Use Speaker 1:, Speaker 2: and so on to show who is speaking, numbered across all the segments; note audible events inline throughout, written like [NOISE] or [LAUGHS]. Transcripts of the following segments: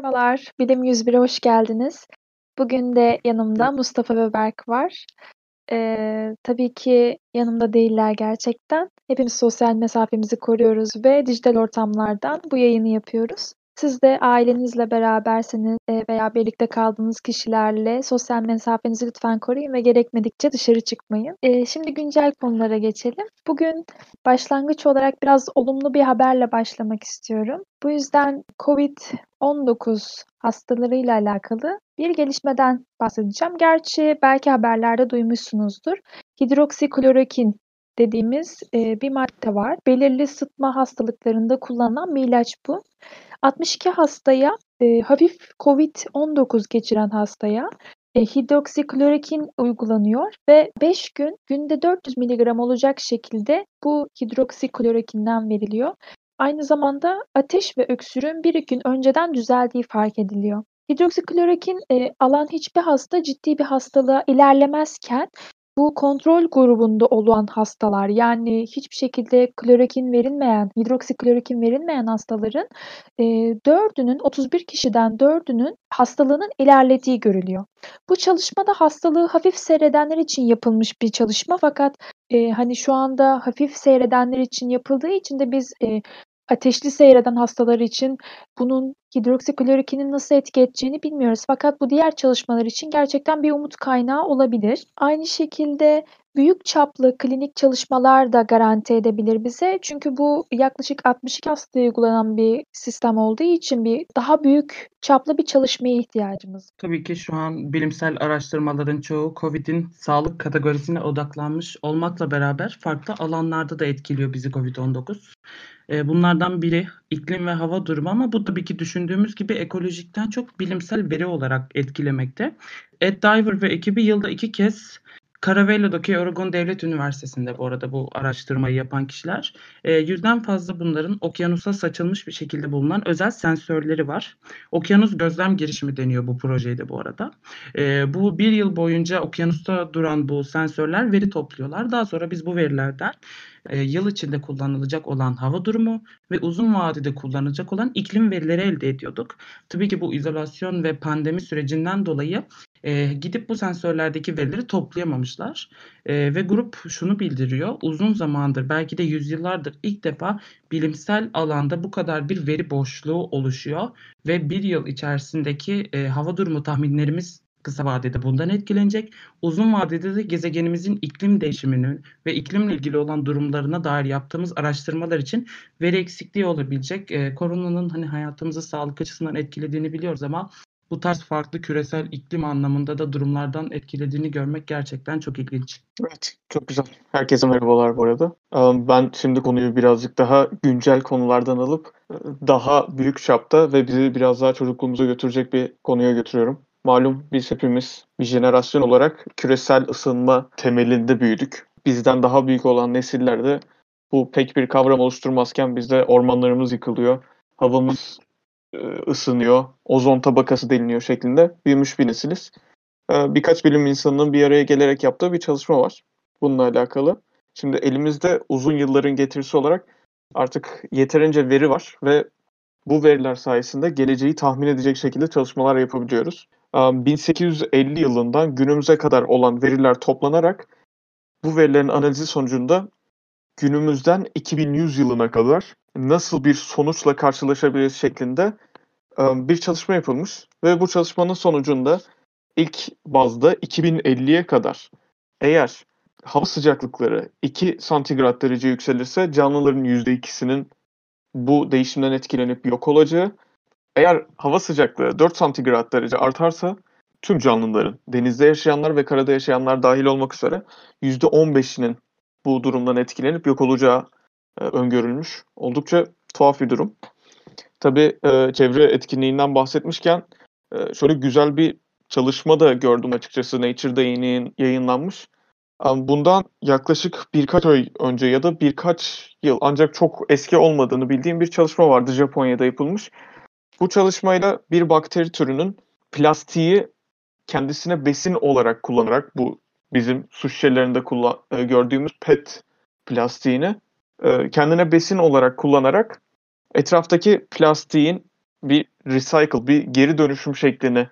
Speaker 1: Merhabalar, Bilim 101'e hoş geldiniz. Bugün de yanımda Mustafa ve Berk var. Eee, tabii ki yanımda değiller gerçekten. Hepimiz sosyal mesafemizi koruyoruz ve dijital ortamlardan bu yayını yapıyoruz. Siz de ailenizle beraberseniz e, veya birlikte kaldığınız kişilerle sosyal mesafenizi lütfen koruyun ve gerekmedikçe dışarı çıkmayın. E, şimdi güncel konulara geçelim. Bugün başlangıç olarak biraz olumlu bir haberle başlamak istiyorum. Bu yüzden COVID-19 hastalarıyla alakalı bir gelişmeden bahsedeceğim. Gerçi belki haberlerde duymuşsunuzdur. Hidroksiklorokin dediğimiz e, bir madde var. Belirli sıtma hastalıklarında kullanılan bir ilaç bu. 62 hastaya, e, hafif COVID-19 geçiren hastaya e, hidroksiklorokin uygulanıyor ve 5 gün günde 400 mg olacak şekilde bu hidroksiklorokinden veriliyor. Aynı zamanda ateş ve öksürüğün bir gün önceden düzeldiği fark ediliyor. Hidroksiklorokin e, alan hiçbir hasta ciddi bir hastalığa ilerlemezken bu kontrol grubunda olan hastalar yani hiçbir şekilde klorokin verilmeyen, hidroksiklorokin verilmeyen hastaların e, 4'ünün 31 kişiden 4'ünün hastalığının ilerlediği görülüyor. Bu çalışma da hastalığı hafif seyredenler için yapılmış bir çalışma fakat e, hani şu anda hafif seyredenler için yapıldığı için de biz e, ateşli seyreden hastalar için bunun hidroksiklorokinin nasıl etki edeceğini bilmiyoruz. Fakat bu diğer çalışmalar için gerçekten bir umut kaynağı olabilir. Aynı şekilde büyük çaplı klinik çalışmalar da garanti edebilir bize. Çünkü bu yaklaşık 62 hastaya uygulanan bir sistem olduğu için bir daha büyük çaplı bir çalışmaya ihtiyacımız.
Speaker 2: Tabii ki şu an bilimsel araştırmaların çoğu COVID'in sağlık kategorisine odaklanmış olmakla beraber farklı alanlarda da etkiliyor bizi COVID-19. Bunlardan biri iklim ve hava durumu ama bu tabii ki düşündüğümüz gibi ekolojikten çok bilimsel veri olarak etkilemekte. Ed Diver ve ekibi yılda iki kez Caravello'daki Oregon Devlet Üniversitesi'nde bu arada bu araştırmayı yapan kişiler. E, yüzden fazla bunların okyanusa saçılmış bir şekilde bulunan özel sensörleri var. Okyanus gözlem girişimi deniyor bu projede bu arada. E, bu bir yıl boyunca okyanusta duran bu sensörler veri topluyorlar. Daha sonra biz bu verilerden e, yıl içinde kullanılacak olan hava durumu ve uzun vadede kullanılacak olan iklim verileri elde ediyorduk. Tabii ki bu izolasyon ve pandemi sürecinden dolayı e, gidip bu sensörlerdeki verileri toplayamamışlar. E, ve grup şunu bildiriyor. Uzun zamandır belki de yüzyıllardır ilk defa bilimsel alanda bu kadar bir veri boşluğu oluşuyor. Ve bir yıl içerisindeki e, hava durumu tahminlerimiz kısa vadede bundan etkilenecek. Uzun vadede de gezegenimizin iklim değişiminin ve iklimle ilgili olan durumlarına dair yaptığımız araştırmalar için veri eksikliği olabilecek. E, koronanın hani hayatımızı sağlık açısından etkilediğini biliyoruz ama bu tarz farklı küresel iklim anlamında da durumlardan etkilediğini görmek gerçekten çok ilginç.
Speaker 3: Evet, çok güzel. Herkese merhabalar bu arada. Ben şimdi konuyu birazcık daha güncel konulardan alıp daha büyük çapta ve bizi biraz daha çocukluğumuza götürecek bir konuya götürüyorum. Malum biz hepimiz bir jenerasyon olarak küresel ısınma temelinde büyüdük. Bizden daha büyük olan nesillerde bu pek bir kavram oluşturmazken bizde ormanlarımız yıkılıyor, havamız e, ısınıyor, ozon tabakası deliniyor şeklinde büyümüş bir nesiliz. E, birkaç bilim insanının bir araya gelerek yaptığı bir çalışma var bununla alakalı. Şimdi elimizde uzun yılların getirisi olarak artık yeterince veri var ve bu veriler sayesinde geleceği tahmin edecek şekilde çalışmalar yapabiliyoruz. 1850 yılından günümüze kadar olan veriler toplanarak bu verilerin analizi sonucunda günümüzden 2100 yılına kadar nasıl bir sonuçla karşılaşabiliriz şeklinde bir çalışma yapılmış ve bu çalışmanın sonucunda ilk bazda 2050'ye kadar eğer hava sıcaklıkları 2 santigrat derece yükselirse canlıların %2'sinin bu değişimden etkilenip yok olacağı. Eğer hava sıcaklığı 4 santigrat derece artarsa tüm canlıların, denizde yaşayanlar ve karada yaşayanlar dahil olmak üzere %15'inin bu durumdan etkilenip yok olacağı e, öngörülmüş. Oldukça tuhaf bir durum. Tabii e, çevre etkinliğinden bahsetmişken e, şöyle güzel bir çalışma da gördüm açıkçası. Nature'da yeni yayınlanmış. Bundan yaklaşık birkaç ay önce ya da birkaç yıl ancak çok eski olmadığını bildiğim bir çalışma vardı Japonya'da yapılmış. Bu çalışmayla bir bakteri türünün plastiği kendisine besin olarak kullanarak bu bizim su şişelerinde kullan, e, gördüğümüz PET plastiğini e, kendine besin olarak kullanarak etraftaki plastiğin bir recycle, bir geri dönüşüm şeklini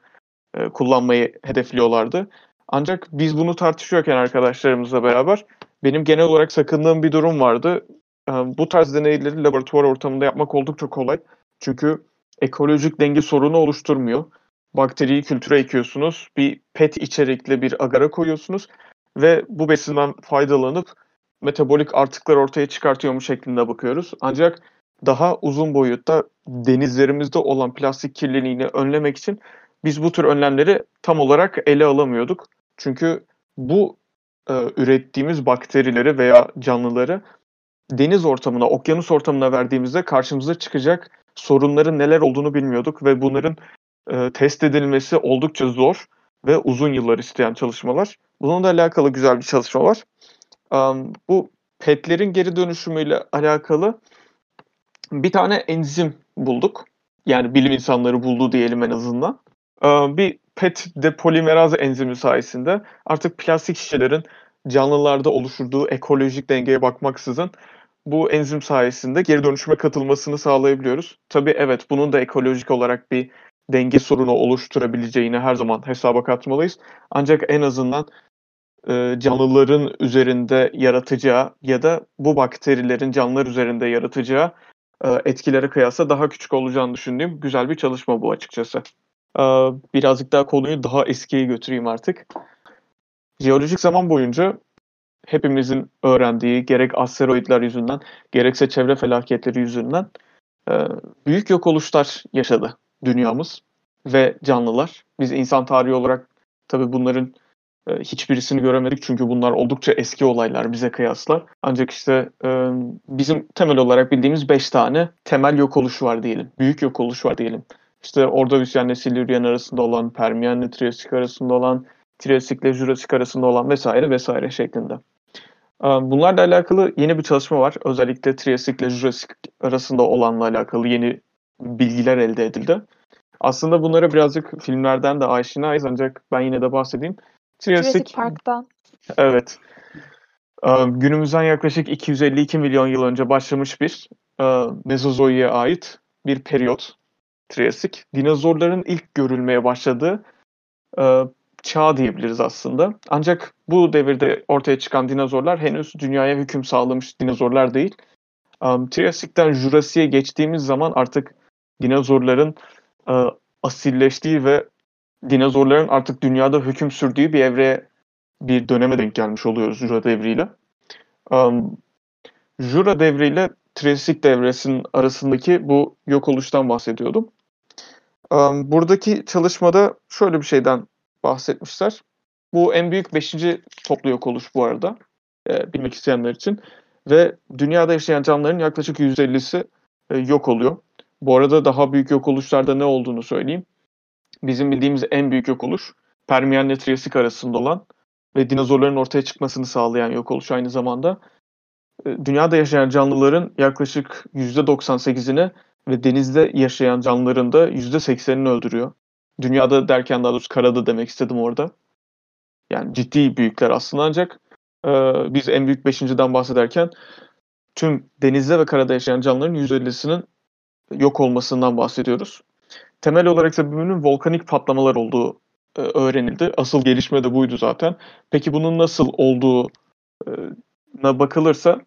Speaker 3: e, kullanmayı hedefliyorlardı. Ancak biz bunu tartışıyorken arkadaşlarımızla beraber benim genel olarak sakındığım bir durum vardı. Bu tarz deneyleri laboratuvar ortamında yapmak oldukça kolay. Çünkü ekolojik denge sorunu oluşturmuyor. Bakteriyi kültüre ekiyorsunuz, bir pet içerikli bir agara koyuyorsunuz ve bu besinden faydalanıp metabolik artıklar ortaya çıkartıyor mu şeklinde bakıyoruz. Ancak daha uzun boyutta denizlerimizde olan plastik kirliliğini önlemek için biz bu tür önlemleri tam olarak ele alamıyorduk. Çünkü bu e, ürettiğimiz bakterileri veya canlıları deniz ortamına, okyanus ortamına verdiğimizde karşımıza çıkacak sorunların neler olduğunu bilmiyorduk ve bunların e, test edilmesi oldukça zor ve uzun yıllar isteyen çalışmalar. Bununla alakalı güzel bir çalışma var. Um, bu petlerin geri dönüşümüyle alakalı bir tane enzim bulduk. Yani bilim insanları buldu diyelim en azından. Um, bir PET depolimeraz enzimi sayesinde artık plastik şişelerin canlılarda oluşturduğu ekolojik dengeye bakmaksızın bu enzim sayesinde geri dönüşüme katılmasını sağlayabiliyoruz. Tabii evet bunun da ekolojik olarak bir denge sorunu oluşturabileceğini her zaman hesaba katmalıyız. Ancak en azından e, canlıların üzerinde yaratacağı ya da bu bakterilerin canlılar üzerinde yaratacağı e, etkilere kıyasla daha küçük olacağını düşündüğüm güzel bir çalışma bu açıkçası. E, birazcık daha konuyu daha eskiye götüreyim artık. Jeolojik zaman boyunca hepimizin öğrendiği gerek asteroidler yüzünden gerekse çevre felaketleri yüzünden büyük yok oluşlar yaşadı dünyamız ve canlılar. Biz insan tarihi olarak tabii bunların e, hiçbirisini göremedik çünkü bunlar oldukça eski olaylar bize kıyasla. Ancak işte e, bizim temel olarak bildiğimiz 5 tane temel yok oluşu var diyelim. Büyük yok oluşu var diyelim. İşte Ordovisiyenle Silüryen arasında olan, Permiyenle Triyasik arasında olan, Triasikle Jurasik arasında olan vesaire vesaire şeklinde. E, bunlarla alakalı yeni bir çalışma var. Özellikle Triasikle Jurasik arasında olanla alakalı yeni bilgiler elde edildi. Aslında bunlara birazcık filmlerden de aşinayız ancak ben yine de bahsedeyim.
Speaker 1: Jurassic, Jurassic Park'tan.
Speaker 3: Evet. Günümüzden yaklaşık 252 milyon yıl önce başlamış bir Mezozoi'ye ait bir periyot. Triassic. Dinozorların ilk görülmeye başladığı çağ diyebiliriz aslında. Ancak bu devirde ortaya çıkan dinozorlar henüz dünyaya hüküm sağlamış dinozorlar değil. Um, Triassic'ten Jurassic'e geçtiğimiz zaman artık dinozorların uh, asilleştiği ve dinozorların artık dünyada hüküm sürdüğü bir evreye, bir döneme denk gelmiş oluyoruz Jura devriyle. Um, Jura devriyle Triassic devresinin arasındaki bu yok oluştan bahsediyordum. Um, buradaki çalışmada şöyle bir şeyden bahsetmişler. Bu en büyük 5. toplu yok oluş bu arada. E, bilmek isteyenler için. Ve dünyada yaşayan canlıların yaklaşık %50'si e, yok oluyor. Bu arada daha büyük yok oluşlarda ne olduğunu söyleyeyim bizim bildiğimiz en büyük yok oluş Permiyenle Triyasik arasında olan ve dinozorların ortaya çıkmasını sağlayan yok oluş aynı zamanda. E, dünyada yaşayan canlıların yaklaşık %98'ini ve denizde yaşayan canlıların da %80'ini öldürüyor. Dünyada derken daha doğrusu karada demek istedim orada. Yani ciddi büyükler aslında ancak e, biz en büyük beşinciden bahsederken tüm denizde ve karada yaşayan canlıların %50'sinin yok olmasından bahsediyoruz temel olarak sebebinin volkanik patlamalar olduğu e, öğrenildi. Asıl gelişme de buydu zaten. Peki bunun nasıl olduğuna bakılırsa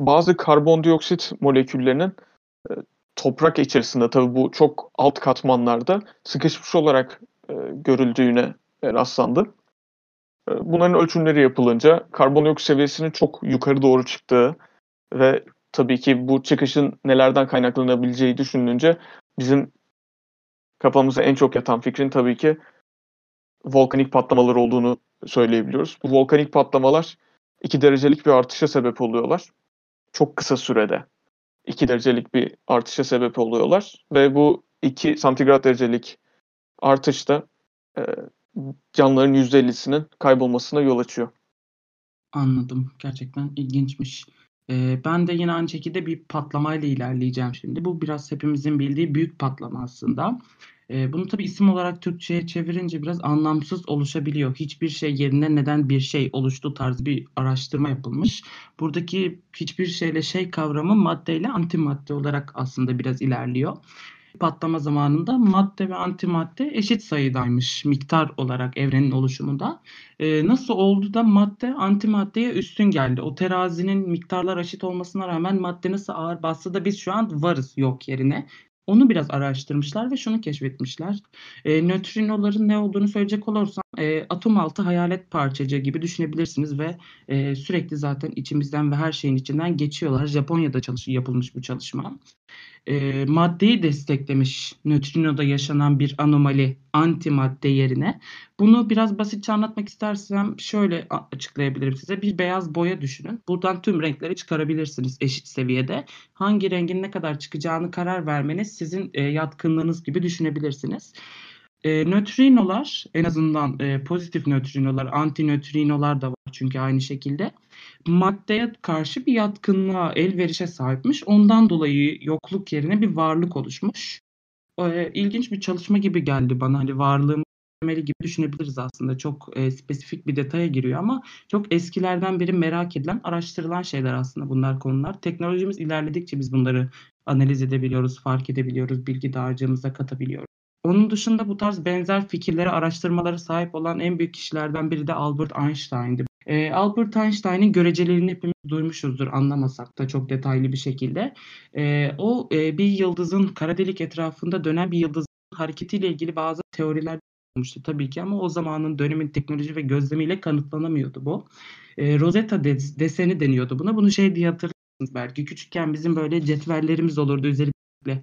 Speaker 3: bazı karbondioksit moleküllerinin e, toprak içerisinde tabii bu çok alt katmanlarda sıkışmış olarak e, görüldüğüne rastlandı. E, bunların ölçümleri yapılınca karbondioksit seviyesinin çok yukarı doğru çıktığı ve tabii ki bu çıkışın nelerden kaynaklanabileceği düşünülünce bizim kafamıza en çok yatan fikrin tabii ki volkanik patlamalar olduğunu söyleyebiliyoruz. Bu volkanik patlamalar 2 derecelik bir artışa sebep oluyorlar. Çok kısa sürede 2 derecelik bir artışa sebep oluyorlar ve bu 2 santigrat derecelik artışta e, canlıların %50'sinin kaybolmasına yol açıyor.
Speaker 2: Anladım. Gerçekten ilginçmiş. Ee, ben de yine aynı şekilde bir patlamayla ilerleyeceğim şimdi. Bu biraz hepimizin bildiği büyük patlama aslında. Ee, bunu tabii isim olarak Türkçe'ye çevirince biraz anlamsız oluşabiliyor. Hiçbir şey yerine neden bir şey oluştu tarzı bir araştırma yapılmış. Buradaki hiçbir şeyle şey kavramı maddeyle antimadde olarak aslında biraz ilerliyor. Patlama zamanında madde ve antimadde eşit sayıdaymış miktar olarak evrenin oluşumunda. Ee, nasıl oldu da madde antimaddeye üstün geldi? O terazinin miktarlar eşit olmasına rağmen madde nasıl ağır bassa da biz şu an varız yok yerine. Onu biraz araştırmışlar ve şunu keşfetmişler. E, nötrinoların ne olduğunu söyleyecek olursam e, atom altı hayalet parçacığı gibi düşünebilirsiniz ve e, sürekli zaten içimizden ve her şeyin içinden geçiyorlar. Japonya'da çalış yapılmış bu çalışma e, maddeyi desteklemiş nötrinoda yaşanan bir anomali antimadde yerine. Bunu biraz basitçe anlatmak istersem şöyle açıklayabilirim size. Bir beyaz boya düşünün. Buradan tüm renkleri çıkarabilirsiniz eşit seviyede. Hangi rengin ne kadar çıkacağını karar vermeniz sizin e, yatkınlığınız gibi düşünebilirsiniz. E, nötrinolar en azından e, pozitif nötrinolar, antinötrinolar da var çünkü aynı şekilde maddeye karşı bir yatkınlığa, elverişe sahipmiş. Ondan dolayı yokluk yerine bir varlık oluşmuş. E, ilginç bir çalışma gibi geldi bana. Hani varlığın temeli gibi düşünebiliriz aslında. Çok e, spesifik bir detaya giriyor ama çok eskilerden beri merak edilen, araştırılan şeyler aslında bunlar konular. Teknolojimiz ilerledikçe biz bunları analiz edebiliyoruz, fark edebiliyoruz, bilgi dağarcığımıza katabiliyoruz. Onun dışında bu tarz benzer fikirlere, araştırmalara sahip olan en büyük kişilerden biri de Albert Einstein'dı. Ee, Albert Einstein'ın görecelerini hepimiz duymuşuzdur anlamasak da çok detaylı bir şekilde. Ee, o e, bir yıldızın kara delik etrafında dönen bir yıldızın hareketiyle ilgili bazı teoriler olmuştu tabii ki ama o zamanın dönemin teknoloji ve gözlemiyle kanıtlanamıyordu bu. E, Rosetta des- deseni deniyordu buna. Bunu şey diye hatırlarsınız belki. Küçükken bizim böyle cetvellerimiz olurdu üzerinde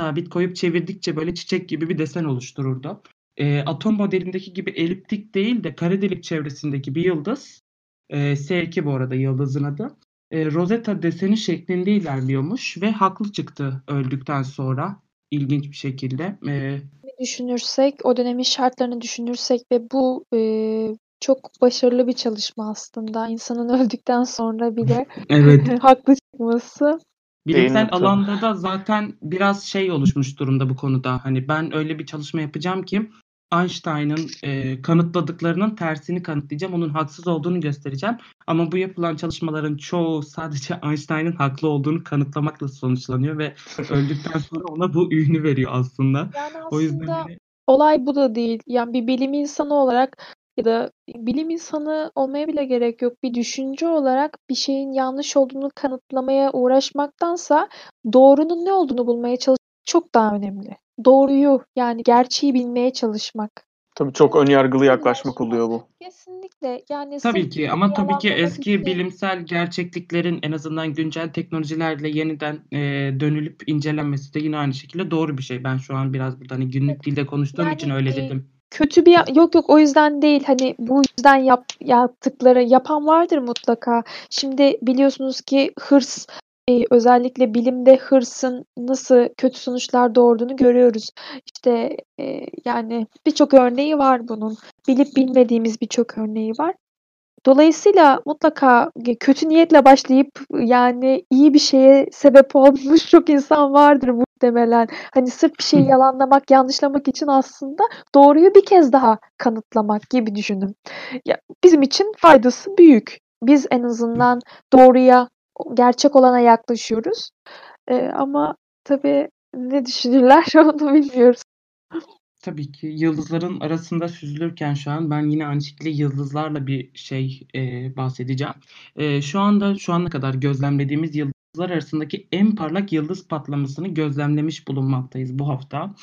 Speaker 2: sabit koyup çevirdikçe böyle çiçek gibi bir desen oluştururdu. E, atom modelindeki gibi eliptik değil de kara delik çevresindeki bir yıldız e, S2 bu arada yıldızın adı. E, Rosetta deseni şeklinde ilerliyormuş ve haklı çıktı öldükten sonra ilginç bir şekilde. E,
Speaker 1: düşünürsek, o dönemin şartlarını düşünürsek ve bu e, çok başarılı bir çalışma aslında. İnsanın [LAUGHS] öldükten sonra bile
Speaker 2: evet. [LAUGHS]
Speaker 1: haklı çıkması.
Speaker 2: Bilimsel alanda da zaten biraz şey oluşmuş durumda bu konuda. Hani ben öyle bir çalışma yapacağım ki Einstein'ın e, kanıtladıklarının tersini kanıtlayacağım. Onun haksız olduğunu göstereceğim. Ama bu yapılan çalışmaların çoğu sadece [LAUGHS] Einstein'ın haklı olduğunu kanıtlamakla sonuçlanıyor ve [LAUGHS] öldükten sonra ona bu ünü veriyor aslında.
Speaker 1: Yani aslında o yüzden hani olay bu da değil. Yani bir bilim insanı olarak ya da bilim insanı olmaya bile gerek yok. Bir düşünce olarak bir şeyin yanlış olduğunu kanıtlamaya uğraşmaktansa doğrunun ne olduğunu bulmaya çalışmak çok daha önemli. Doğruyu yani gerçeği bilmeye çalışmak.
Speaker 3: Tabii çok önyargılı yaklaşmak oluyor bu.
Speaker 1: Kesinlikle. Yani
Speaker 2: Tabii ki ama tabii ki eski için... bilimsel gerçekliklerin en azından güncel teknolojilerle yeniden e, dönülüp incelenmesi de yine aynı şekilde doğru bir şey. Ben şu an biraz burada hani günlük dilde konuştuğum yani, için öyle dedim
Speaker 1: kötü bir yok yok o yüzden değil. Hani bu yüzden yap, yaptıkları yapan vardır mutlaka. Şimdi biliyorsunuz ki hırs e, özellikle bilimde hırsın nasıl kötü sonuçlar doğurduğunu görüyoruz. İşte e, yani birçok örneği var bunun. Bilip bilmediğimiz birçok örneği var. Dolayısıyla mutlaka kötü niyetle başlayıp yani iyi bir şeye sebep olmuş [LAUGHS] çok insan vardır muhtemelen. Hani sırf bir şeyi yalanlamak, yanlışlamak için aslında doğruyu bir kez daha kanıtlamak gibi düşünün. Ya, bizim için faydası büyük. Biz en azından doğruya, gerçek olana yaklaşıyoruz. Ee, ama tabii ne düşünürler [LAUGHS] onu bilmiyoruz.
Speaker 2: Tabii ki yıldızların arasında süzülürken şu an ben yine aynı şekilde yıldızlarla bir şey e, bahsedeceğim. E, şu anda şu ana kadar gözlemlediğimiz yıldızlar arasındaki en parlak yıldız patlamasını gözlemlemiş bulunmaktayız bu hafta.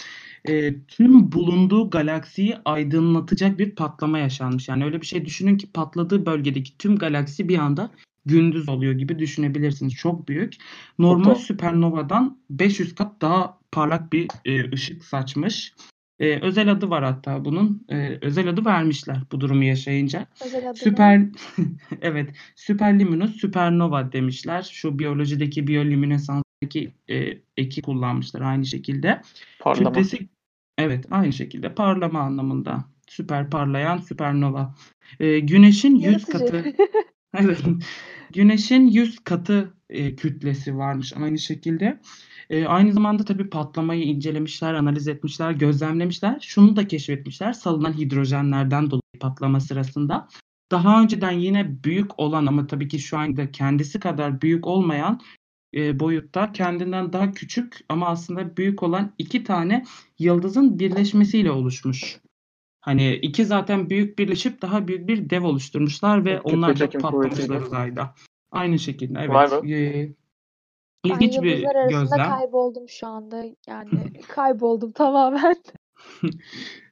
Speaker 2: E, tüm bulunduğu galaksiyi aydınlatacak bir patlama yaşanmış. Yani öyle bir şey düşünün ki patladığı bölgedeki tüm galaksi bir anda gündüz oluyor gibi düşünebilirsiniz. Çok büyük. Normal süpernovadan 500 kat daha parlak bir e, ışık saçmış. Eee, özel adı var hatta bunun. Eee, özel adı vermişler bu durumu yaşayınca.
Speaker 1: Özel adı
Speaker 2: Süper [LAUGHS] evet, süperluminous süpernova demişler. Şu biyolojideki biyolüminesanstaki eee, eki kullanmışlar aynı şekilde.
Speaker 3: Parlama.
Speaker 2: Kütlesi evet, aynı şekilde parlama anlamında. Süper parlayan süpernova. Eee, Güneş'in 100 katı [LAUGHS] Evet. Güneş'in 100 katı, eee, kütlesi varmış aynı şekilde. E, aynı zamanda tabii patlamayı incelemişler, analiz etmişler, gözlemlemişler. Şunu da keşfetmişler. Salınan hidrojenlerden dolayı patlama sırasında daha önceden yine büyük olan ama tabii ki şu anda kendisi kadar büyük olmayan e, boyutta kendinden daha küçük ama aslında büyük olan iki tane yıldızın birleşmesiyle oluşmuş. Hani iki zaten büyük birleşip daha büyük bir dev oluşturmuşlar ve onlar da patlamışlar uzayda. Aynı şekilde
Speaker 3: Vay
Speaker 2: evet.
Speaker 3: be.
Speaker 2: Ee,
Speaker 1: Ben
Speaker 2: ilginç bir
Speaker 1: yıldızlar arasında
Speaker 2: gözlem.
Speaker 1: kayboldum şu anda. Yani [LAUGHS] kayboldum tamamen. [LAUGHS]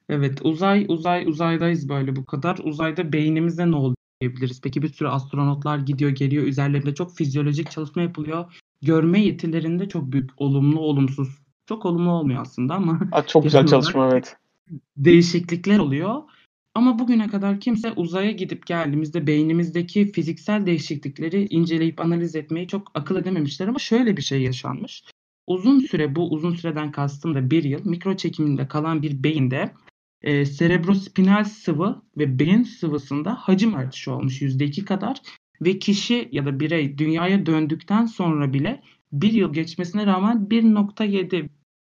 Speaker 2: Evet, uzay uzay uzaydayız böyle bu kadar. Uzayda beynimizde ne oluyor diyebiliriz. Peki bir sürü astronotlar gidiyor geliyor. Üzerlerinde çok fizyolojik çalışma yapılıyor. Görme yetilerinde çok büyük olumlu olumsuz. Çok olumlu olmuyor aslında ama
Speaker 3: Aa, çok [LAUGHS] güzel çalışma evet.
Speaker 2: değişiklikler oluyor. Ama bugüne kadar kimse uzaya gidip geldiğimizde beynimizdeki fiziksel değişiklikleri inceleyip analiz etmeyi çok akıl edememişler. Ama şöyle bir şey yaşanmış. Uzun süre bu uzun süreden kastım da bir yıl mikro çekiminde kalan bir beyinde e, serebrospinal sıvı ve beyin sıvısında hacim artışı olmuş %2 kadar ve kişi ya da birey dünyaya döndükten sonra bile bir yıl geçmesine rağmen 1.7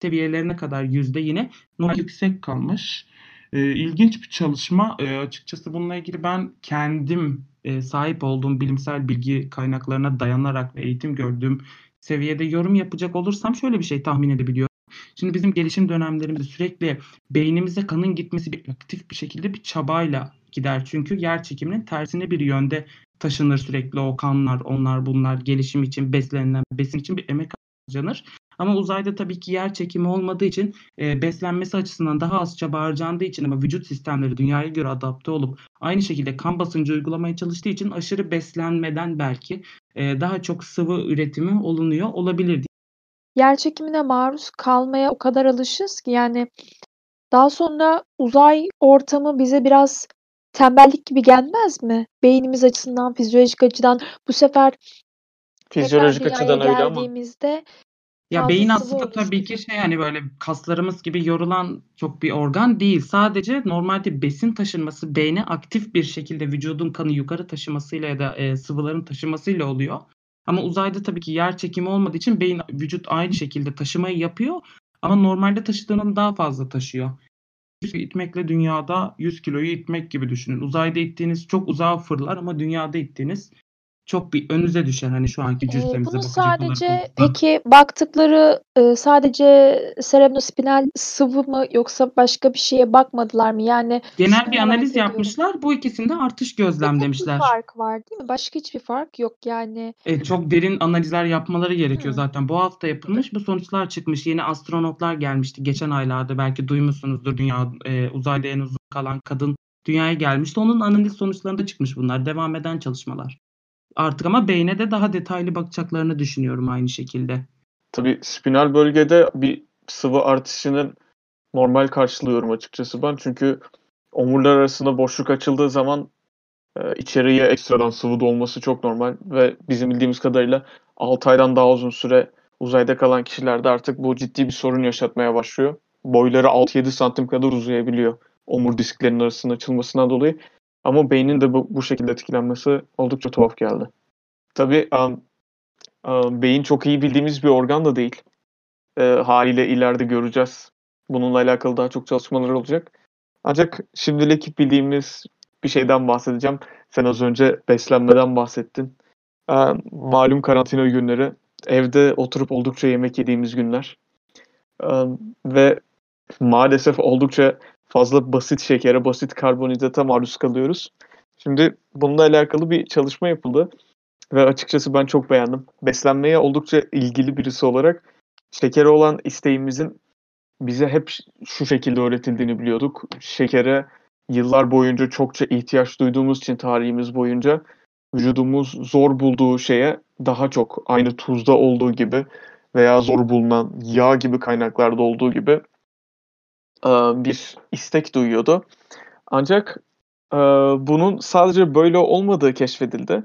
Speaker 2: seviyelerine kadar yüzde yine normal yüksek kalmış. E, ilginç bir çalışma. E, açıkçası bununla ilgili ben kendim e, sahip olduğum bilimsel bilgi kaynaklarına dayanarak ve eğitim gördüğüm seviyede yorum yapacak olursam şöyle bir şey tahmin edebiliyorum. Şimdi bizim gelişim dönemlerimizde sürekli beynimize kanın gitmesi bir aktif bir şekilde bir çabayla gider. Çünkü yer çekiminin tersine bir yönde taşınır sürekli o kanlar, onlar bunlar gelişim için beslenilen besin için bir emek harcanır. Ama uzayda tabii ki yer çekimi olmadığı için e, beslenmesi açısından daha az çaba harcandığı için ama vücut sistemleri dünyaya göre adapte olup aynı şekilde kan basıncı uygulamaya çalıştığı için aşırı beslenmeden belki e, daha çok sıvı üretimi olunuyor olabilir.
Speaker 1: Yer çekimine maruz kalmaya o kadar alışız ki yani daha sonra uzay ortamı bize biraz tembellik gibi gelmez mi? Beynimiz açısından, fizyolojik açıdan bu sefer
Speaker 3: Fizyolojik açıdan öyle ama
Speaker 1: geldiğimizde
Speaker 2: Ya beyin aslında tabii ki şey hani böyle kaslarımız gibi yorulan çok bir organ değil. Sadece normalde besin taşınması beyne aktif bir şekilde vücudun kanı yukarı taşımasıyla ya da e, sıvıların taşımasıyla oluyor. Ama uzayda tabii ki yer çekimi olmadığı için beyin vücut aynı şekilde taşımayı yapıyor ama normalde taşıdığının daha fazla taşıyor. 100 itmekle dünyada 100 kiloyu itmek gibi düşünün. Uzayda ittiğiniz çok uzağa fırlar ama dünyada ittiğiniz çok bir önünüze düşer hani şu anki
Speaker 1: Ee,
Speaker 2: cüssemize
Speaker 1: bunu sadece
Speaker 2: olursak.
Speaker 1: peki baktıkları e, sadece serebrospinal sıvı mı yoksa başka bir şeye bakmadılar mı? Yani
Speaker 2: Genel bir analiz yapmışlar. Bu ikisinde artış
Speaker 1: tek bir
Speaker 2: gözlemlemişler.
Speaker 1: fark var değil mi? Başka hiçbir fark yok yani.
Speaker 2: E, çok derin analizler yapmaları gerekiyor
Speaker 1: Hı.
Speaker 2: zaten. Bu hafta yapılmış. Bu sonuçlar çıkmış. Yeni astronotlar gelmişti geçen aylarda. Belki duymuşsunuzdur. Dünya e, uzayda en uzun kalan kadın dünyaya gelmişti. Onun analiz sonuçlarında çıkmış bunlar. Devam eden çalışmalar. Artık ama beyne de daha detaylı bakacaklarını düşünüyorum aynı şekilde.
Speaker 3: tabii spinal bölgede bir sıvı artışının normal karşılıyorum açıkçası ben. Çünkü omurlar arasında boşluk açıldığı zaman e, içeriye ekstradan sıvı dolması çok normal ve bizim bildiğimiz kadarıyla 6 aydan daha uzun süre uzayda kalan kişilerde artık bu ciddi bir sorun yaşatmaya başlıyor. Boyları 6-7 santim kadar uzayabiliyor omur disklerinin arasının açılmasından dolayı. Ama beynin de bu, bu şekilde etkilenmesi oldukça tuhaf geldi. Tabii um, um, beyin çok iyi bildiğimiz bir organ da değil. E, haliyle ileride göreceğiz. Bununla alakalı daha çok çalışmalar olacak. Ancak şimdilik bildiğimiz bir şeyden bahsedeceğim. Sen az önce beslenmeden bahsettin. Ee, malum karantina günleri. Evde oturup oldukça yemek yediğimiz günler. Ee, ve maalesef oldukça fazla basit şekere, basit karbonhidrata maruz kalıyoruz. Şimdi bununla alakalı bir çalışma yapıldı. Ve açıkçası ben çok beğendim. Beslenmeye oldukça ilgili birisi olarak şekere olan isteğimizin bize hep şu şekilde öğretildiğini biliyorduk. Şekere yıllar boyunca çokça ihtiyaç duyduğumuz için tarihimiz boyunca vücudumuz zor bulduğu şeye daha çok aynı tuzda olduğu gibi veya zor bulunan yağ gibi kaynaklarda olduğu gibi bir istek duyuyordu. Ancak e, bunun sadece böyle olmadığı keşfedildi.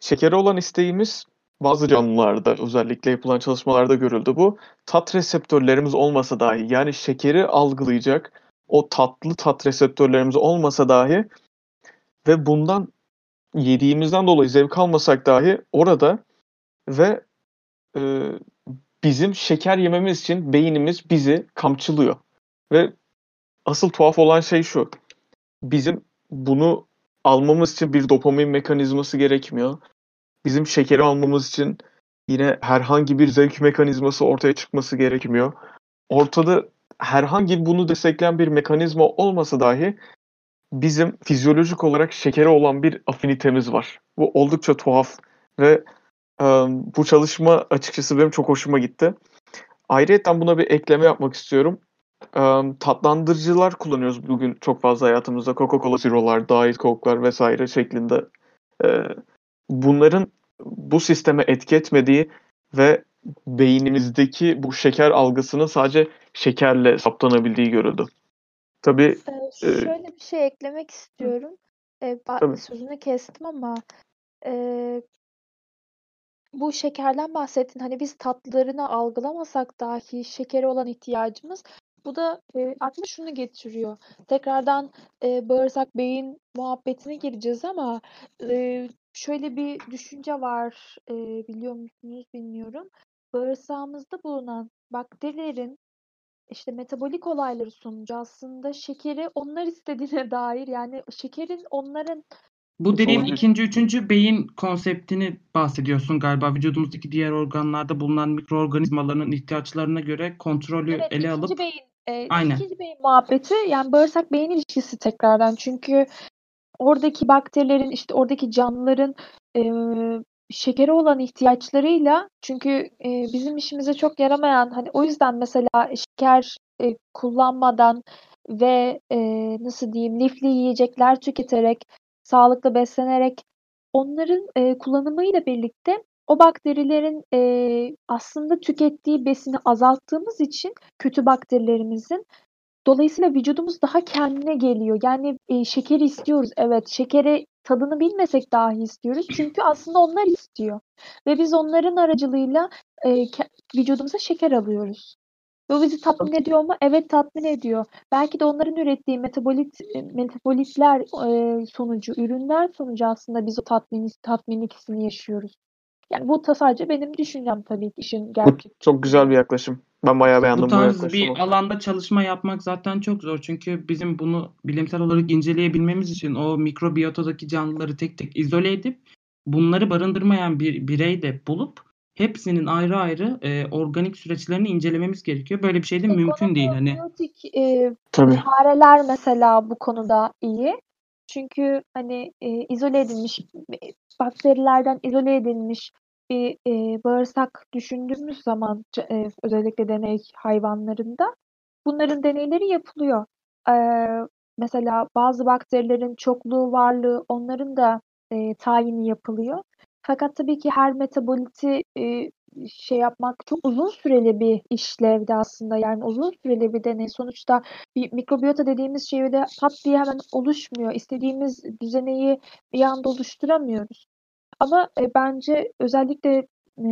Speaker 3: Şekere olan isteğimiz bazı canlılarda özellikle yapılan çalışmalarda görüldü bu. Tat reseptörlerimiz olmasa dahi yani şekeri algılayacak o tatlı tat reseptörlerimiz olmasa dahi ve bundan yediğimizden dolayı zevk almasak dahi orada ve e, bizim şeker yememiz için beynimiz bizi kamçılıyor. Ve asıl tuhaf olan şey şu. Bizim bunu almamız için bir dopamin mekanizması gerekmiyor. Bizim şekeri almamız için Yine herhangi bir zevk mekanizması ortaya çıkması gerekmiyor. Ortada herhangi bunu destekleyen bir mekanizma olmasa dahi bizim fizyolojik olarak şekere olan bir afinitemiz var. Bu oldukça tuhaf ve e, bu çalışma açıkçası benim çok hoşuma gitti. Ayrıca buna bir ekleme yapmak istiyorum. E, tatlandırıcılar kullanıyoruz bugün çok fazla hayatımızda. Coca-Cola Zero'lar, Diet Coke'lar vesaire şeklinde. E, bunların bu sisteme etki etmediği ve beynimizdeki bu şeker algısının sadece şekerle saptanabildiği görüldü. Tabii
Speaker 1: Ee, şöyle bir şey eklemek istiyorum. Ee, ba- sözünü kestim ama e, bu şekerden bahsettin. Hani biz tatlarını algılamasak dahi şekere olan ihtiyacımız bu da e, aklıma şunu getiriyor. Tekrardan e, bağırsak beyin muhabbetine gireceğiz ama e, şöyle bir düşünce var. E, biliyor musunuz bilmiyorum. Bağırsağımızda bulunan bakterilerin işte metabolik olayları sonucu aslında şekeri onlar istediğine [LAUGHS] dair yani şekerin onların
Speaker 2: Bu dediğin ikinci, üçüncü beyin konseptini bahsediyorsun galiba. Vücudumuzdaki diğer organlarda bulunan mikroorganizmaların ihtiyaçlarına göre kontrolü
Speaker 1: Evet,
Speaker 2: ele
Speaker 1: ikinci
Speaker 2: alıp
Speaker 1: beyin, e,
Speaker 2: Aynen.
Speaker 1: ikinci beyin muhabbeti yani bağırsak beyin ilişkisi tekrardan. Çünkü oradaki bakterilerin işte oradaki canlıların e, şekere olan ihtiyaçlarıyla çünkü e, bizim işimize çok yaramayan hani o yüzden mesela şeker e, kullanmadan ve e, nasıl diyeyim lifli yiyecekler tüketerek sağlıklı beslenerek onların e, kullanımıyla birlikte o bakterilerin e, aslında tükettiği besini azalttığımız için kötü bakterilerimizin dolayısıyla vücudumuz daha kendine geliyor. Yani e, şekeri istiyoruz. Evet, şekeri tadını bilmesek dahi istiyoruz. Çünkü aslında onlar istiyor. Ve biz onların aracılığıyla e, ke- vücudumuza şeker alıyoruz. O bizi tatmin ediyor mu? Evet tatmin ediyor. Belki de onların ürettiği metabolit metabolitler e, sonucu, ürünler sonucu aslında biz o tatmin tatminlik hissini yaşıyoruz. Yani bu da sadece benim düşüncem tabii ki işin
Speaker 3: Bu
Speaker 1: gerçek.
Speaker 3: çok güzel bir yaklaşım. Ben bayağı beğendim
Speaker 2: Bu
Speaker 3: bu,
Speaker 2: tarz
Speaker 3: yaklaşımı.
Speaker 2: bir alanda çalışma yapmak zaten çok zor. Çünkü bizim bunu bilimsel olarak inceleyebilmemiz için o mikrobiyotadaki canlıları tek tek izole edip bunları barındırmayan bir birey de bulup hepsinin ayrı ayrı e, organik süreçlerini incelememiz gerekiyor. Böyle bir şey de mümkün değil. Hani
Speaker 1: e,
Speaker 3: Tabii.
Speaker 1: fareler mesela bu konuda iyi. Çünkü hani e, izole edilmiş e, bakterilerden izole edilmiş bir e, bağırsak düşündüğümüz zaman e, özellikle deney hayvanlarında bunların deneyleri yapılıyor. Eee, mesela bazı bakterilerin çokluğu varlığı onların da e, tayini yapılıyor. Fakat tabii ki her metaboliti e, şey yapmak çok uzun süreli bir işlevdi aslında. Yani uzun süreli bir deney. Sonuçta bir mikrobiyota dediğimiz şey öyle pat diye hemen oluşmuyor. İstediğimiz düzeneyi bir anda oluşturamıyoruz. Ama e, bence özellikle e,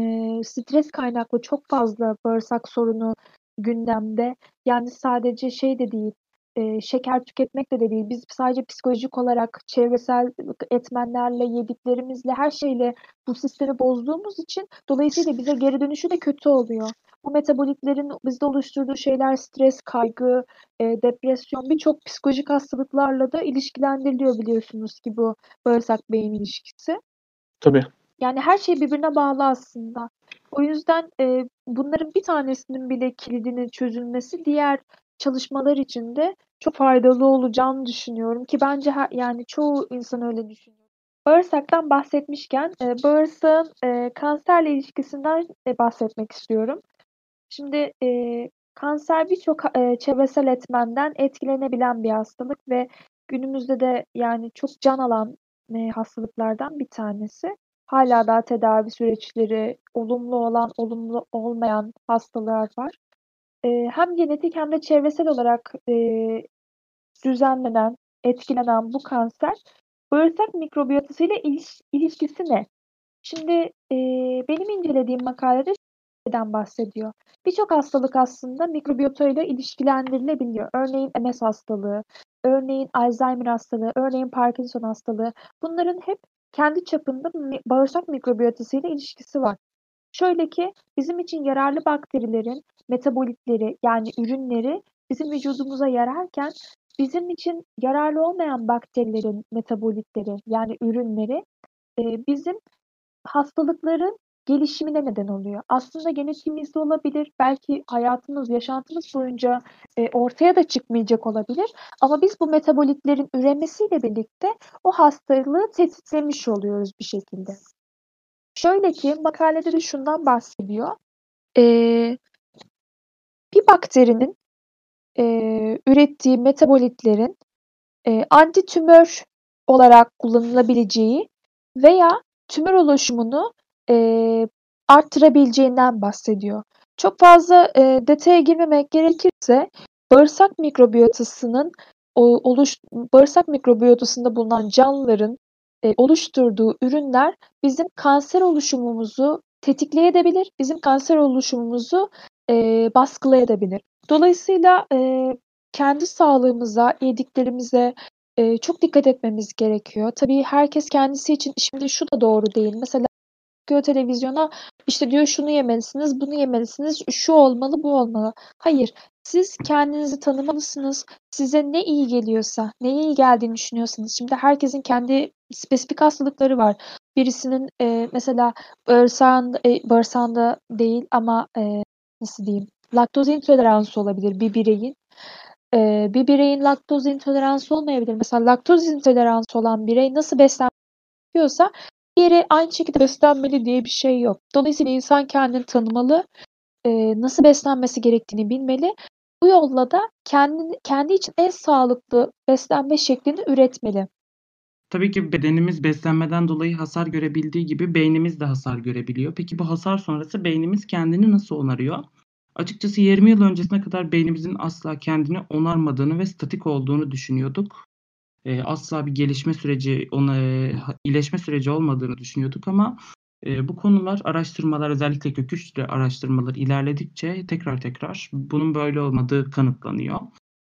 Speaker 1: stres kaynaklı çok fazla bağırsak sorunu gündemde. Yani sadece şey de değil, e, şeker tüketmek de, de değil. Biz sadece psikolojik olarak çevresel etmenlerle, yediklerimizle, her şeyle bu sistemi bozduğumuz için dolayısıyla bize geri dönüşü de kötü oluyor. Bu metabolitlerin bizde oluşturduğu şeyler stres, kaygı, e, depresyon birçok psikolojik hastalıklarla da ilişkilendiriliyor biliyorsunuz ki bu bağırsak beyin ilişkisi.
Speaker 3: Tabii.
Speaker 1: Yani her şey birbirine bağlı aslında. O yüzden e, bunların bir tanesinin bile kilidinin çözülmesi diğer çalışmalar için de çok faydalı olacağını düşünüyorum ki bence her, yani çoğu insan öyle düşünüyor. Bağırsaktan bahsetmişken e, bağırsağın e, kanserle ilişkisinden e, bahsetmek istiyorum. Şimdi e, kanser birçok e, çevresel etmenden etkilenebilen bir hastalık ve günümüzde de yani çok can alan e, hastalıklardan bir tanesi. Hala daha tedavi süreçleri olumlu olan, olumlu olmayan hastalar var. E, hem genetik hem de çevresel olarak e, düzenlenen, etkilenen bu kanser bağırsak mikrobiyotası ile iliş- ilişkisi ne? Şimdi e, benim incelediğim makalede bahsediyor. Birçok hastalık aslında mikrobiyota ile ilişkilendirilebiliyor. Örneğin MS hastalığı, örneğin Alzheimer hastalığı, örneğin Parkinson hastalığı. Bunların hep kendi çapında bağırsak mikrobiyotası ile ilişkisi var. Şöyle ki bizim için yararlı bakterilerin metabolitleri yani ürünleri bizim vücudumuza yararken bizim için yararlı olmayan bakterilerin metabolitleri yani ürünleri bizim hastalıkların gelişimine neden oluyor. Aslında genetimizde olabilir, belki hayatımız, yaşantımız boyunca e, ortaya da çıkmayacak olabilir. Ama biz bu metabolitlerin üremesiyle birlikte o hastalığı tetiklemiş oluyoruz bir şekilde. Şöyle ki makalede de şundan bahsediyor. Ee, bir bakterinin e, ürettiği metabolitlerin e, antitümör olarak kullanılabileceği veya tümör oluşumunu e, arttırabileceğinden bahsediyor. Çok fazla e, detaya girmemek gerekirse bağırsak mikrobiyotasının oluş, bağırsak mikrobiyotasında bulunan canlıların e, oluşturduğu ürünler bizim kanser oluşumumuzu tetikleyebilir, bizim kanser oluşumumuzu e, baskılayabilir. Dolayısıyla e, kendi sağlığımıza, yediklerimize e, çok dikkat etmemiz gerekiyor. Tabii herkes kendisi için şimdi şu da doğru değil. Mesela çıkıyor televizyona işte diyor şunu yemelisiniz, bunu yemelisiniz, şu olmalı, bu olmalı. Hayır, siz kendinizi tanımalısınız. Size ne iyi geliyorsa, ne iyi geldiğini düşünüyorsanız. Şimdi herkesin kendi spesifik hastalıkları var. Birisinin e, mesela bağırsağında, e, bağırsağında değil ama e, nasıl diyeyim laktoz intoleransı olabilir bir bireyin. E, bir bireyin laktoz intoleransı olmayabilir. Mesela laktoz intoleransı olan birey nasıl beslenmiyorsa diğeri aynı şekilde beslenmeli diye bir şey yok. Dolayısıyla insan kendini tanımalı, e, nasıl beslenmesi gerektiğini bilmeli. Bu yolla da kendi, kendi için en sağlıklı beslenme şeklini üretmeli.
Speaker 2: Tabii ki bedenimiz beslenmeden dolayı hasar görebildiği gibi beynimiz de hasar görebiliyor. Peki bu hasar sonrası beynimiz kendini nasıl onarıyor? Açıkçası 20 yıl öncesine kadar beynimizin asla kendini onarmadığını ve statik olduğunu düşünüyorduk. E, asla bir gelişme süreci, ona e, iyileşme süreci olmadığını düşünüyorduk ama e, bu konular araştırmalar özellikle kök hücre araştırmaları ilerledikçe tekrar tekrar bunun böyle olmadığı kanıtlanıyor.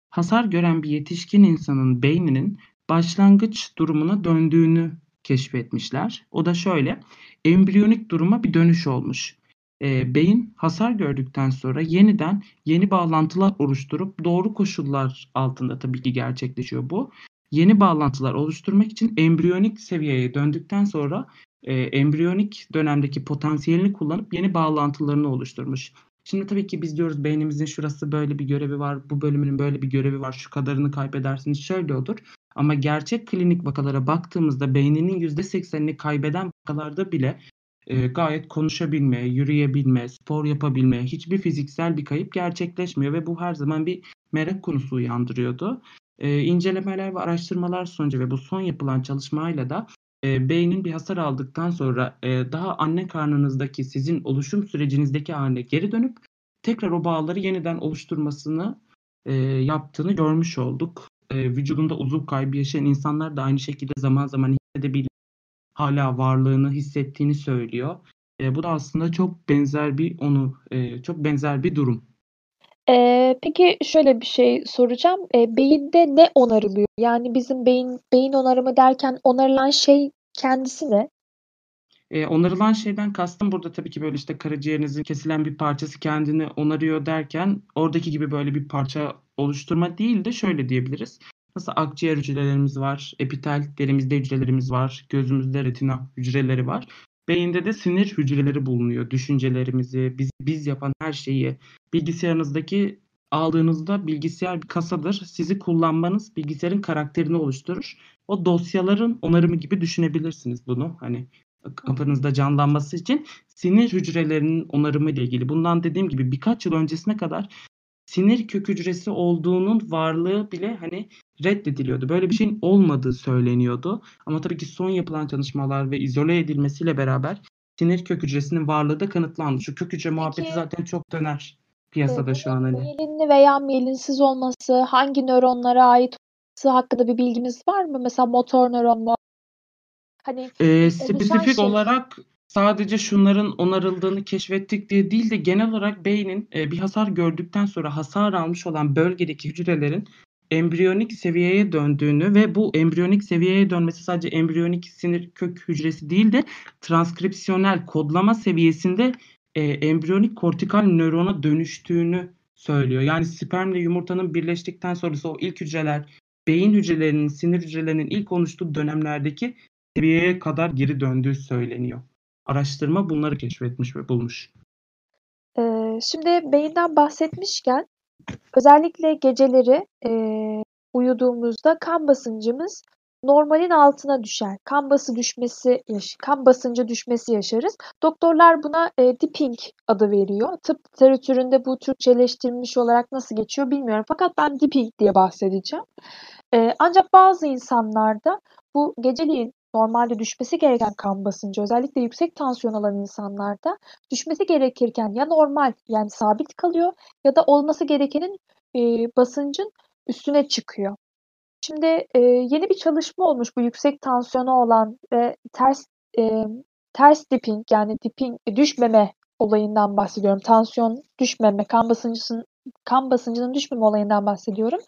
Speaker 2: Hasar gören bir yetişkin insanın beyninin başlangıç durumuna döndüğünü keşfetmişler. O da şöyle, embriyonik duruma bir dönüş olmuş. E, beyin hasar gördükten sonra yeniden yeni bağlantılar oluşturup doğru koşullar altında tabii ki gerçekleşiyor bu. Yeni bağlantılar oluşturmak için embriyonik seviyeye döndükten sonra e, embriyonik dönemdeki potansiyelini kullanıp yeni bağlantılarını oluşturmuş. Şimdi tabii ki biz diyoruz beynimizin şurası böyle bir görevi var, bu bölümünün böyle bir görevi var, şu kadarını kaybedersiniz şöyle olur. Ama gerçek klinik vakalara baktığımızda beyninin %80'ini kaybeden vakalarda bile e, gayet konuşabilme, yürüyebilme, spor yapabilme, hiçbir fiziksel bir kayıp gerçekleşmiyor ve bu her zaman bir merak konusu uyandırıyordu. E, incelemeler ve araştırmalar sonucu ve bu son yapılan çalışmayla da e, beynin bir hasar aldıktan sonra e, daha anne karnınızdaki sizin oluşum sürecinizdeki haline geri dönüp tekrar o bağları yeniden oluşturmasını e, yaptığını görmüş olduk. E, vücudunda uzuv kaybı yaşayan insanlar da aynı şekilde zaman zaman hissedebilir hala varlığını hissettiğini söylüyor. E, bu da aslında çok benzer bir onu e, çok benzer bir durum.
Speaker 1: Eee, peki şöyle bir şey soracağım. Eee, beyinde ne onarılıyor? Yani bizim beyin beyin onarımı derken onarılan şey kendisi ne?
Speaker 2: Eee, onarılan şeyden kastım burada tabii ki böyle işte karaciğerinizin kesilen bir parçası kendini onarıyor derken oradaki gibi böyle bir parça oluşturma değil de şöyle diyebiliriz. Nasıl akciğer hücrelerimiz var, epitel derimizde hücrelerimiz var, gözümüzde retina hücreleri var. Beyinde de sinir hücreleri bulunuyor. Düşüncelerimizi, biz, biz yapan her şeyi bilgisayarınızdaki aldığınızda bilgisayar bir kasadır. Sizi kullanmanız bilgisayarın karakterini oluşturur. O dosyaların onarımı gibi düşünebilirsiniz bunu. Hani kafanızda canlanması için sinir hücrelerinin onarımı ile ilgili. Bundan dediğim gibi birkaç yıl öncesine kadar sinir kök hücresi olduğunun varlığı bile hani reddediliyordu. Böyle bir şeyin olmadığı söyleniyordu. Ama tabii ki son yapılan çalışmalar ve izole edilmesiyle beraber sinir kök hücresinin varlığı da kanıtlandı. Şu kök hücre muhabbeti
Speaker 1: Peki,
Speaker 2: zaten çok döner piyasada
Speaker 1: e,
Speaker 2: şu an hani.
Speaker 1: Miyelinli veya miyelinsiz olması, hangi nöronlara ait olması hakkında bir bilgimiz var mı? Mesela motor nöron mu? Hani oluşan
Speaker 2: spesifik
Speaker 1: şey.
Speaker 2: olarak sadece şunların onarıldığını keşfettik diye değil de genel olarak beynin e, bir hasar gördükten sonra hasar almış olan bölgedeki hücrelerin embriyonik seviyeye döndüğünü ve bu embriyonik seviyeye dönmesi sadece embriyonik sinir kök hücresi değil de transkripsiyonel kodlama seviyesinde e, embriyonik kortikal nörona dönüştüğünü söylüyor. Yani spermle yumurtanın birleştikten sonrası o ilk hücreler beyin hücrelerinin, sinir hücrelerinin ilk oluştuğu dönemlerdeki seviyeye kadar geri döndüğü söyleniyor. Araştırma bunları keşfetmiş ve bulmuş.
Speaker 1: Eee, şimdi beyinden bahsetmişken özellikle geceleri, eee, uyuduğumuzda kan basıncımız normalin altına düşer. Kan bası düşmesi kan basıncı düşmesi yaşarız. Doktorlar buna, eee, dipping adı veriyor. Tıp literatüründe bu Türkçeleştirilmiş olarak nasıl geçiyor bilmiyorum fakat ben dipping diye bahsedeceğim. Eee, ancak bazı insanlarda bu geceleyin normalde düşmesi gereken kan basıncı özellikle yüksek tansiyon olan insanlarda düşmesi gerekirken ya normal yani sabit kalıyor ya da olması gerekenin, eee, basıncın üstüne çıkıyor. Şimdi, eee, yeni bir çalışma olmuş bu yüksek tansiyonu olan ve ters, emm, ters dipping yani dipping düşmeme olayından bahsediyorum. Tansiyon düşmeme, kan basıncısının kan basıncının düşmeme olayından bahsediyorum.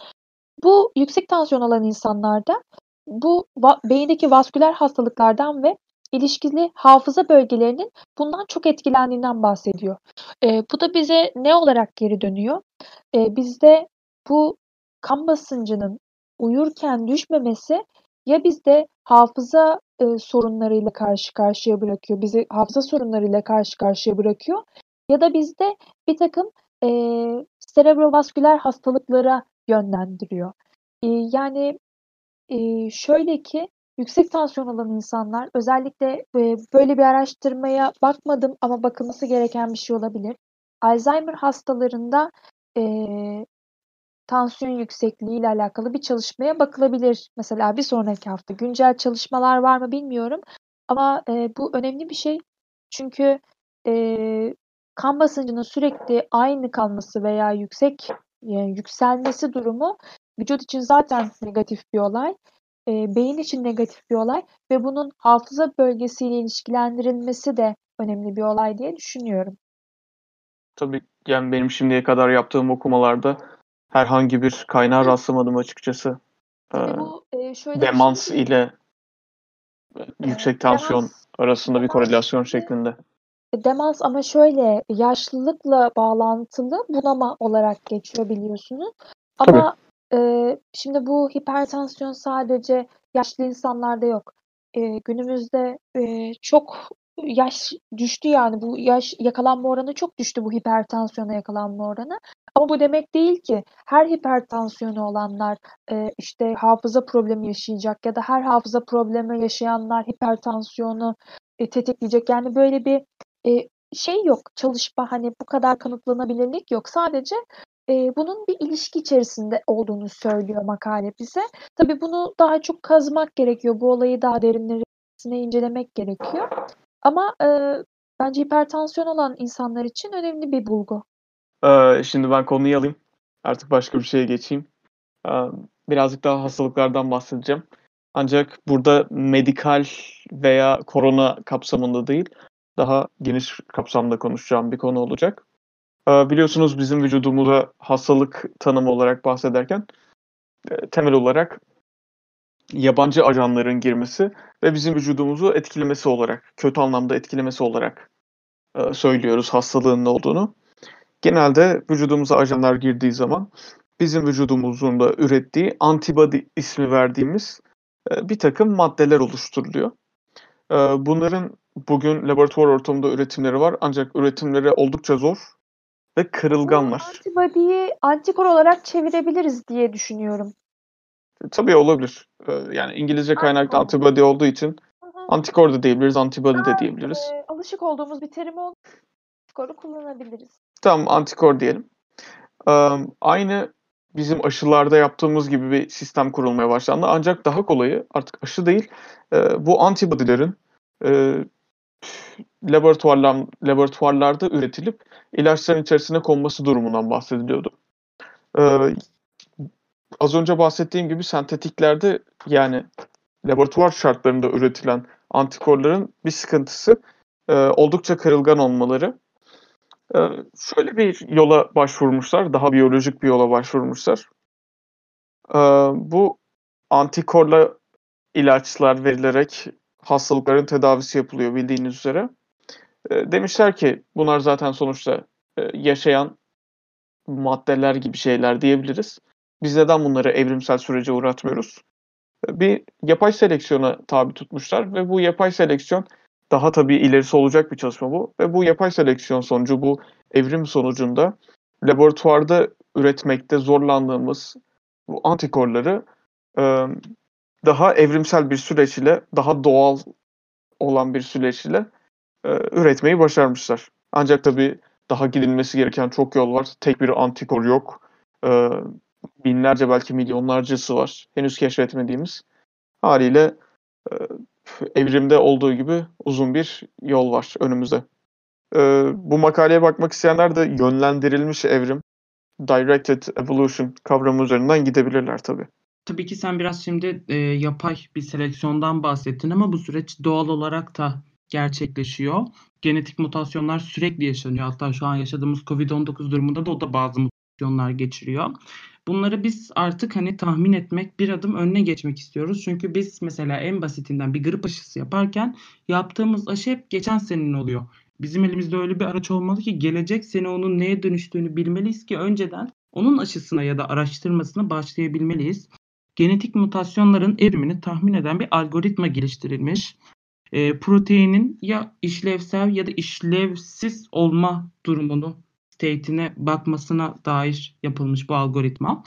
Speaker 1: Bu yüksek tansiyon olan insanlarda bu va beyindeki vasküler hastalıklardan ve ilişkili hafıza bölgelerinin bundan çok etkilendiğinden bahsediyor. Eee, bu da bize ne olarak geri dönüyor? Eee, bizde bu kan basıncının uyurken düşmemesi ya bizde hafıza, ııı, sorunlarıyla karşı karşıya bırakıyor, bizi hafıza sorunlarıyla karşı karşıya bırakıyor ya da bizde birtakım, eee, serebrovasküler hastalıklara yönlendiriyor. İii, yani, iii, şöyle ki yüksek tansiyon olan insanlar özellikle, eee, böyle bir araştırmaya bakmadım ama bakılması gereken bir şey olabilir. Alzheimer hastalarında, eee, tansiyon yüksekliğiyle alakalı bir çalışmaya bakılabilir mesela bir sonraki hafta. Güncel çalışmalar var mı bilmiyorum ama, eee, bu önemli bir şey. Çünkü, eee, kan basıncının sürekli aynı kalması veya yüksek, eee, yükselmesi durumu vücut için zaten negatif bir olay, eee, beyin için negatif bir olay ve bunun hafıza bölgesiyle ilişkilendirilmesi de önemli bir olay diye düşünüyorum.
Speaker 3: Tabii, yani, benim şimdiye kadar yaptığım okumalarda herhangi bir kaynağa rastlamadım açıkçası. Eee,
Speaker 1: bu, eee, şöyle bir
Speaker 3: demans
Speaker 1: şey
Speaker 3: ile, Eee, yüksek tansiyon
Speaker 1: demans
Speaker 3: arasında bir
Speaker 1: demans
Speaker 3: korelasyon
Speaker 1: şimdi
Speaker 3: şeklinde.
Speaker 1: e, demans ama şöyle, yaşlılıkla bağlantılı bunama olarak geçiyor biliyorsunuz ama, eee, şimdi bu hipertansiyon sadece yaşlı insanlarda yok. Eee, günümüzde, eee, çok yaş düştü yani bu yaş yakalanma oranı çok düştü bu hipertansiyona yakalanma oranı ama bu demek değil ki her hipertansiyonu olanlar, eee, işte, hafıza problemi yaşayacak ya da her hafıza problemi yaşayanlar hipertansiyonu, eee, tetikleyecek. Yani, böyle bir, eee, şey yok, çalışma, hani, bu kadar kanıtlanabilirlik yok. Sadece, eee, bunun bir ilişki içerisinde olduğunu söylüyor makale bize. Tabii bunu daha çok kazımak gerekiyor. Bu olayı daha derinlemesine incelemek gerekiyor ama, eee, bence hipertansiyon olan insanlar için önemli bir bulgu.
Speaker 3: Eee, şimdi ben konuyu alayım. Artık başka bir şeye geçeyim. Emm, birazcık daha hastalıklardan bahsedeceğim. Ancak burada medikal veya korona kapsamında değil, daha geniş kapsamda konuşacağım bir konu olacak. Eee, biliyorsunuz bizim vücudumuza hastalık tanımı olarak bahsederken, eee, temel olarak yabancı ajanların girmesi ve bizim vücudumuzu etkilemesi olarak, kötü anlamda etkilemesi olarak, eee, söylüyoruz hastalığın ne olduğunu. Genelde vücudumuza ajanlar girdiği zaman bizim vücudumuzun da ürettiği antibody ismi verdiğimiz, eee, birtakım maddeler oluşturuluyor. Bunların bugün laboratuvar ortamında üretimleri var ancak üretimleri oldukça zor ve
Speaker 1: Bu
Speaker 3: kırılganlar.
Speaker 1: antibody'yi antikor olarak çevirebiliriz diye düşünüyorum.
Speaker 3: E, tabii olabilir. Eee, yani İngilizce kaynaklı antibody olduğu için antikor da diyebiliriz, antibody de diyebiliriz.
Speaker 1: eee, alışık olduğumuz bir terim olduğu antikoru kullanabiliriz.
Speaker 3: Tamam, antikor diyelim. Emm, aynı bizim aşılarda yaptığımız gibi bir sistem kurulmaya başlandı ancak daha kolayı artık aşı değil, eee, bu antibody'lerin, eee, laboratuvarlan laboratuvarlarda üretilip ilaçların içerisine konması durumundan bahsediliyordu. Eee, az önce bahsettiğim gibi sentetiklerde, yani laboratuvar şartlarında üretilen antikorların bir sıkıntısı, eee, oldukça kırılgan olmaları. Eee, şöyle bir yola başvurmuşlar, daha biyolojik bir yola başvurmuşlar. Eee, bu antikorla ilaçlar verilerek hastalıkların tedavisi yapılıyor bildiğiniz üzere. Eee, demişler ki bunlar zaten sonuçta, eee, yaşayan maddeler gibi şeyler diyebiliriz. Biz neden bunları evrimsel sürece uğratmıyoruz? Eee, bir yapay seleksiyona tabi tutmuşlar ve bu yapay seleksiyon daha tabii ilerisi olacak bir çalışma bu. Ve bu yapay seleksiyon sonucu, bu evrim sonucunda laboratuvarda üretmekte zorlandığımız bu antikorları e, daha evrimsel bir süreç ile, daha doğal olan bir süreç ile e, üretmeyi başarmışlar. Ancak tabii daha gidilmesi gereken çok yol var. Tek bir antikor yok. E, binlerce belki milyonlarcası var. Henüz keşfetmediğimiz. Haliyle e, evrimde olduğu gibi uzun bir yol var önümüzde. E, bu makaleye bakmak isteyenler de yönlendirilmiş evrim, directed evolution kavramı üzerinden gidebilirler tabii.
Speaker 2: Tabii ki sen biraz şimdi e, yapay bir seleksiyondan bahsettin ama bu süreç doğal olarak da gerçekleşiyor. Genetik mutasyonlar sürekli yaşanıyor. Hatta şu an yaşadığımız COVID-19 durumunda da o da bazı mutasyonlar geçiriyor. Bunları biz artık hani tahmin etmek, bir adım önüne geçmek istiyoruz. Çünkü biz mesela en basitinden bir grip aşısı yaparken yaptığımız aşı hep geçen senenin oluyor. Bizim elimizde öyle bir araç olmalı ki gelecek sene onun neye dönüştüğünü bilmeliyiz ki önceden onun aşısına ya da araştırmasına başlayabilmeliyiz. Genetik mutasyonların evrimini tahmin eden bir algoritma geliştirilmiş. E, proteinin ya işlevsel ya da işlevsiz olma durumunu state'ine bakmasına dair yapılmış bu algoritma.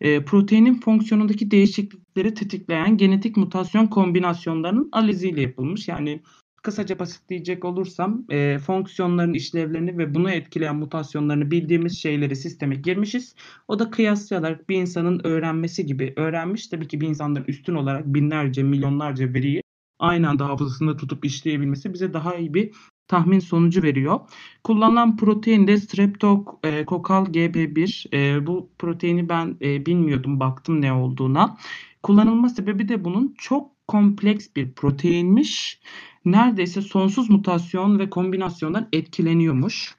Speaker 2: E, proteinin fonksiyonundaki değişiklikleri tetikleyen genetik mutasyon kombinasyonlarının analiziyle yapılmış. Yani kısaca basitleyecek olursam e, fonksiyonların işlevlerini ve bunu etkileyen mutasyonlarını bildiğimiz şeyleri sisteme girmişiz. O da kıyaslayarak bir insanın öğrenmesi gibi öğrenmiş. Tabii ki bir insanların üstün olarak binlerce, milyonlarca veriyi aynı anda hafızasında tutup işleyebilmesi bize daha iyi bir tahmin sonucu veriyor. Kullanılan protein de Streptokokal GB1. E, bu proteini ben e, bilmiyordum, baktım ne olduğuna. Kullanılma sebebi de bunun çok kompleks bir proteinmiş. Neredeyse sonsuz mutasyon ve kombinasyondan etkileniyormuş.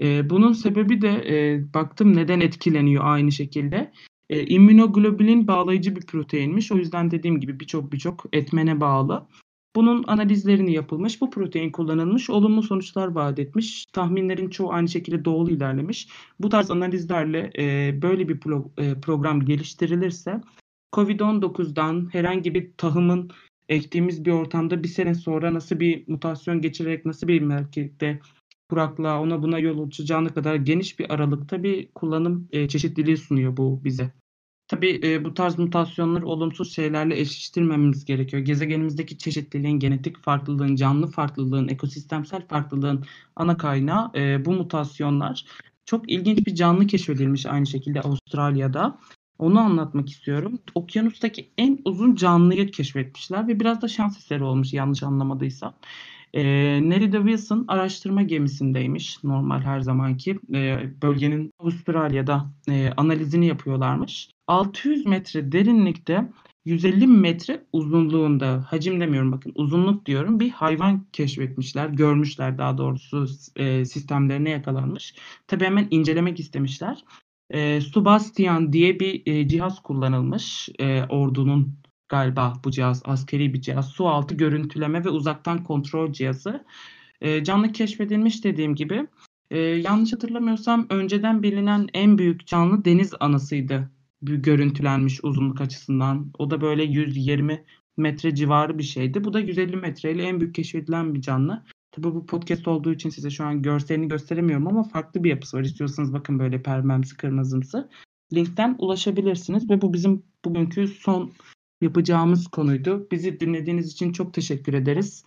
Speaker 2: E, bunun sebebi de e, baktım neden etkileniyor aynı şekilde. E, immünoglobulin bağlayıcı bir proteinmiş. O yüzden dediğim gibi birçok birçok etmene bağlı. Bunun analizlerini yapılmış, bu protein kullanılmış, olumlu sonuçlar vaat etmiş. Tahminlerin çoğu aynı şekilde doğru ilerlemiş. Bu tarz analizlerle e, böyle bir pro, e, program geliştirilirse COVID-19'dan herhangi bir tahımın ektiğimiz bir ortamda bir sene sonra nasıl bir mutasyon geçirerek nasıl bir merkezde kuraklığa ona buna yol açacağına kadar geniş bir aralıkta bir kullanım e, çeşitliliği sunuyor bu bize. Tabii e, bu tarz mutasyonları olumsuz şeylerle eşleştirmemiz gerekiyor. Gezegenimizdeki çeşitliliğin, genetik farklılığın, canlı farklılığın, ekosistemsel farklılığın ana kaynağı e, bu mutasyonlar. Çok ilginç bir canlı keşfedilmiş aynı şekilde Avustralya'da. Onu anlatmak istiyorum. Okyanustaki en uzun canlıyı keşfetmişler ve biraz da şans eseri olmuş yanlış anlamadıysam. E, Nerida Wilson araştırma gemisindeymiş normal her zamanki. E, bölgenin Avustralya'da e, analizini yapıyorlarmış. 600 metre derinlikte 150 metre uzunluğunda hacim demiyorum bakın uzunluk diyorum bir hayvan keşfetmişler görmüşler daha doğrusu e, sistemlerine yakalanmış. Tabii hemen incelemek istemişler. E, Subastian diye bir e, cihaz kullanılmış e, ordunun galiba bu cihaz askeri bir cihaz. Su altı görüntüleme ve uzaktan kontrol cihazı. E, canlı keşfedilmiş dediğim gibi. E, yanlış hatırlamıyorsam önceden bilinen en büyük canlı deniz anasıydı görüntülenmiş uzunluk açısından. O da böyle 120 metre civarı bir şeydi. Bu da 150 metreyle en büyük keşfedilen bir canlı. Tabi bu podcast olduğu için size şu an görselini gösteremiyorum ama farklı bir yapısı var. İstiyorsanız bakın böyle permemsi kırmızımsı. Linkten ulaşabilirsiniz ve bu bizim bugünkü son yapacağımız konuydu. Bizi dinlediğiniz için çok teşekkür ederiz.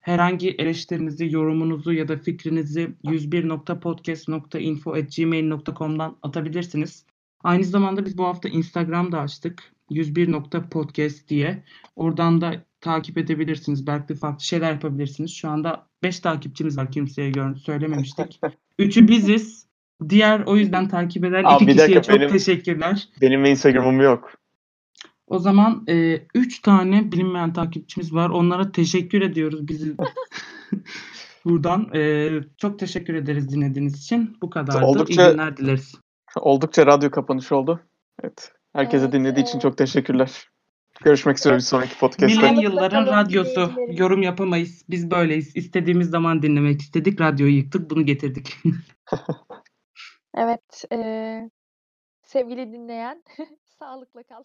Speaker 2: Herhangi eleştirinizi, yorumunuzu ya da fikrinizi 101.podcast.info.gmail.com'dan atabilirsiniz. Aynı zamanda biz bu hafta Instagram'da açtık. 101.podcast diye. Oradan da takip edebilirsiniz. Belki farklı şeyler yapabilirsiniz. Şu anda 5 takipçimiz var. Kimseye gör söylememiştik. [LAUGHS] Üçü biziz. Diğer o yüzden takip eden Abi, iki kişiye dakika, çok benim, teşekkürler.
Speaker 3: Benim Instagram'ım yok.
Speaker 2: O zaman 3 e, üç tane bilinmeyen takipçimiz var. Onlara teşekkür ediyoruz bizi. [LAUGHS] Buradan e, çok teşekkür ederiz dinlediğiniz için. Bu kadardı. Oldukça, İyi günler dileriz.
Speaker 3: Oldukça radyo kapanışı oldu. Evet. Herkese evet, dinlediği evet. için çok teşekkürler. Görüşmek üzere bir sonraki podcast'te.
Speaker 2: yılların radyosu. Yorum yapamayız. Biz böyleyiz. İstediğimiz zaman dinlemek istedik. Radyoyu yıktık. Bunu getirdik. [LAUGHS]
Speaker 1: evet. E, sevgili dinleyen [LAUGHS] sağlıkla kal.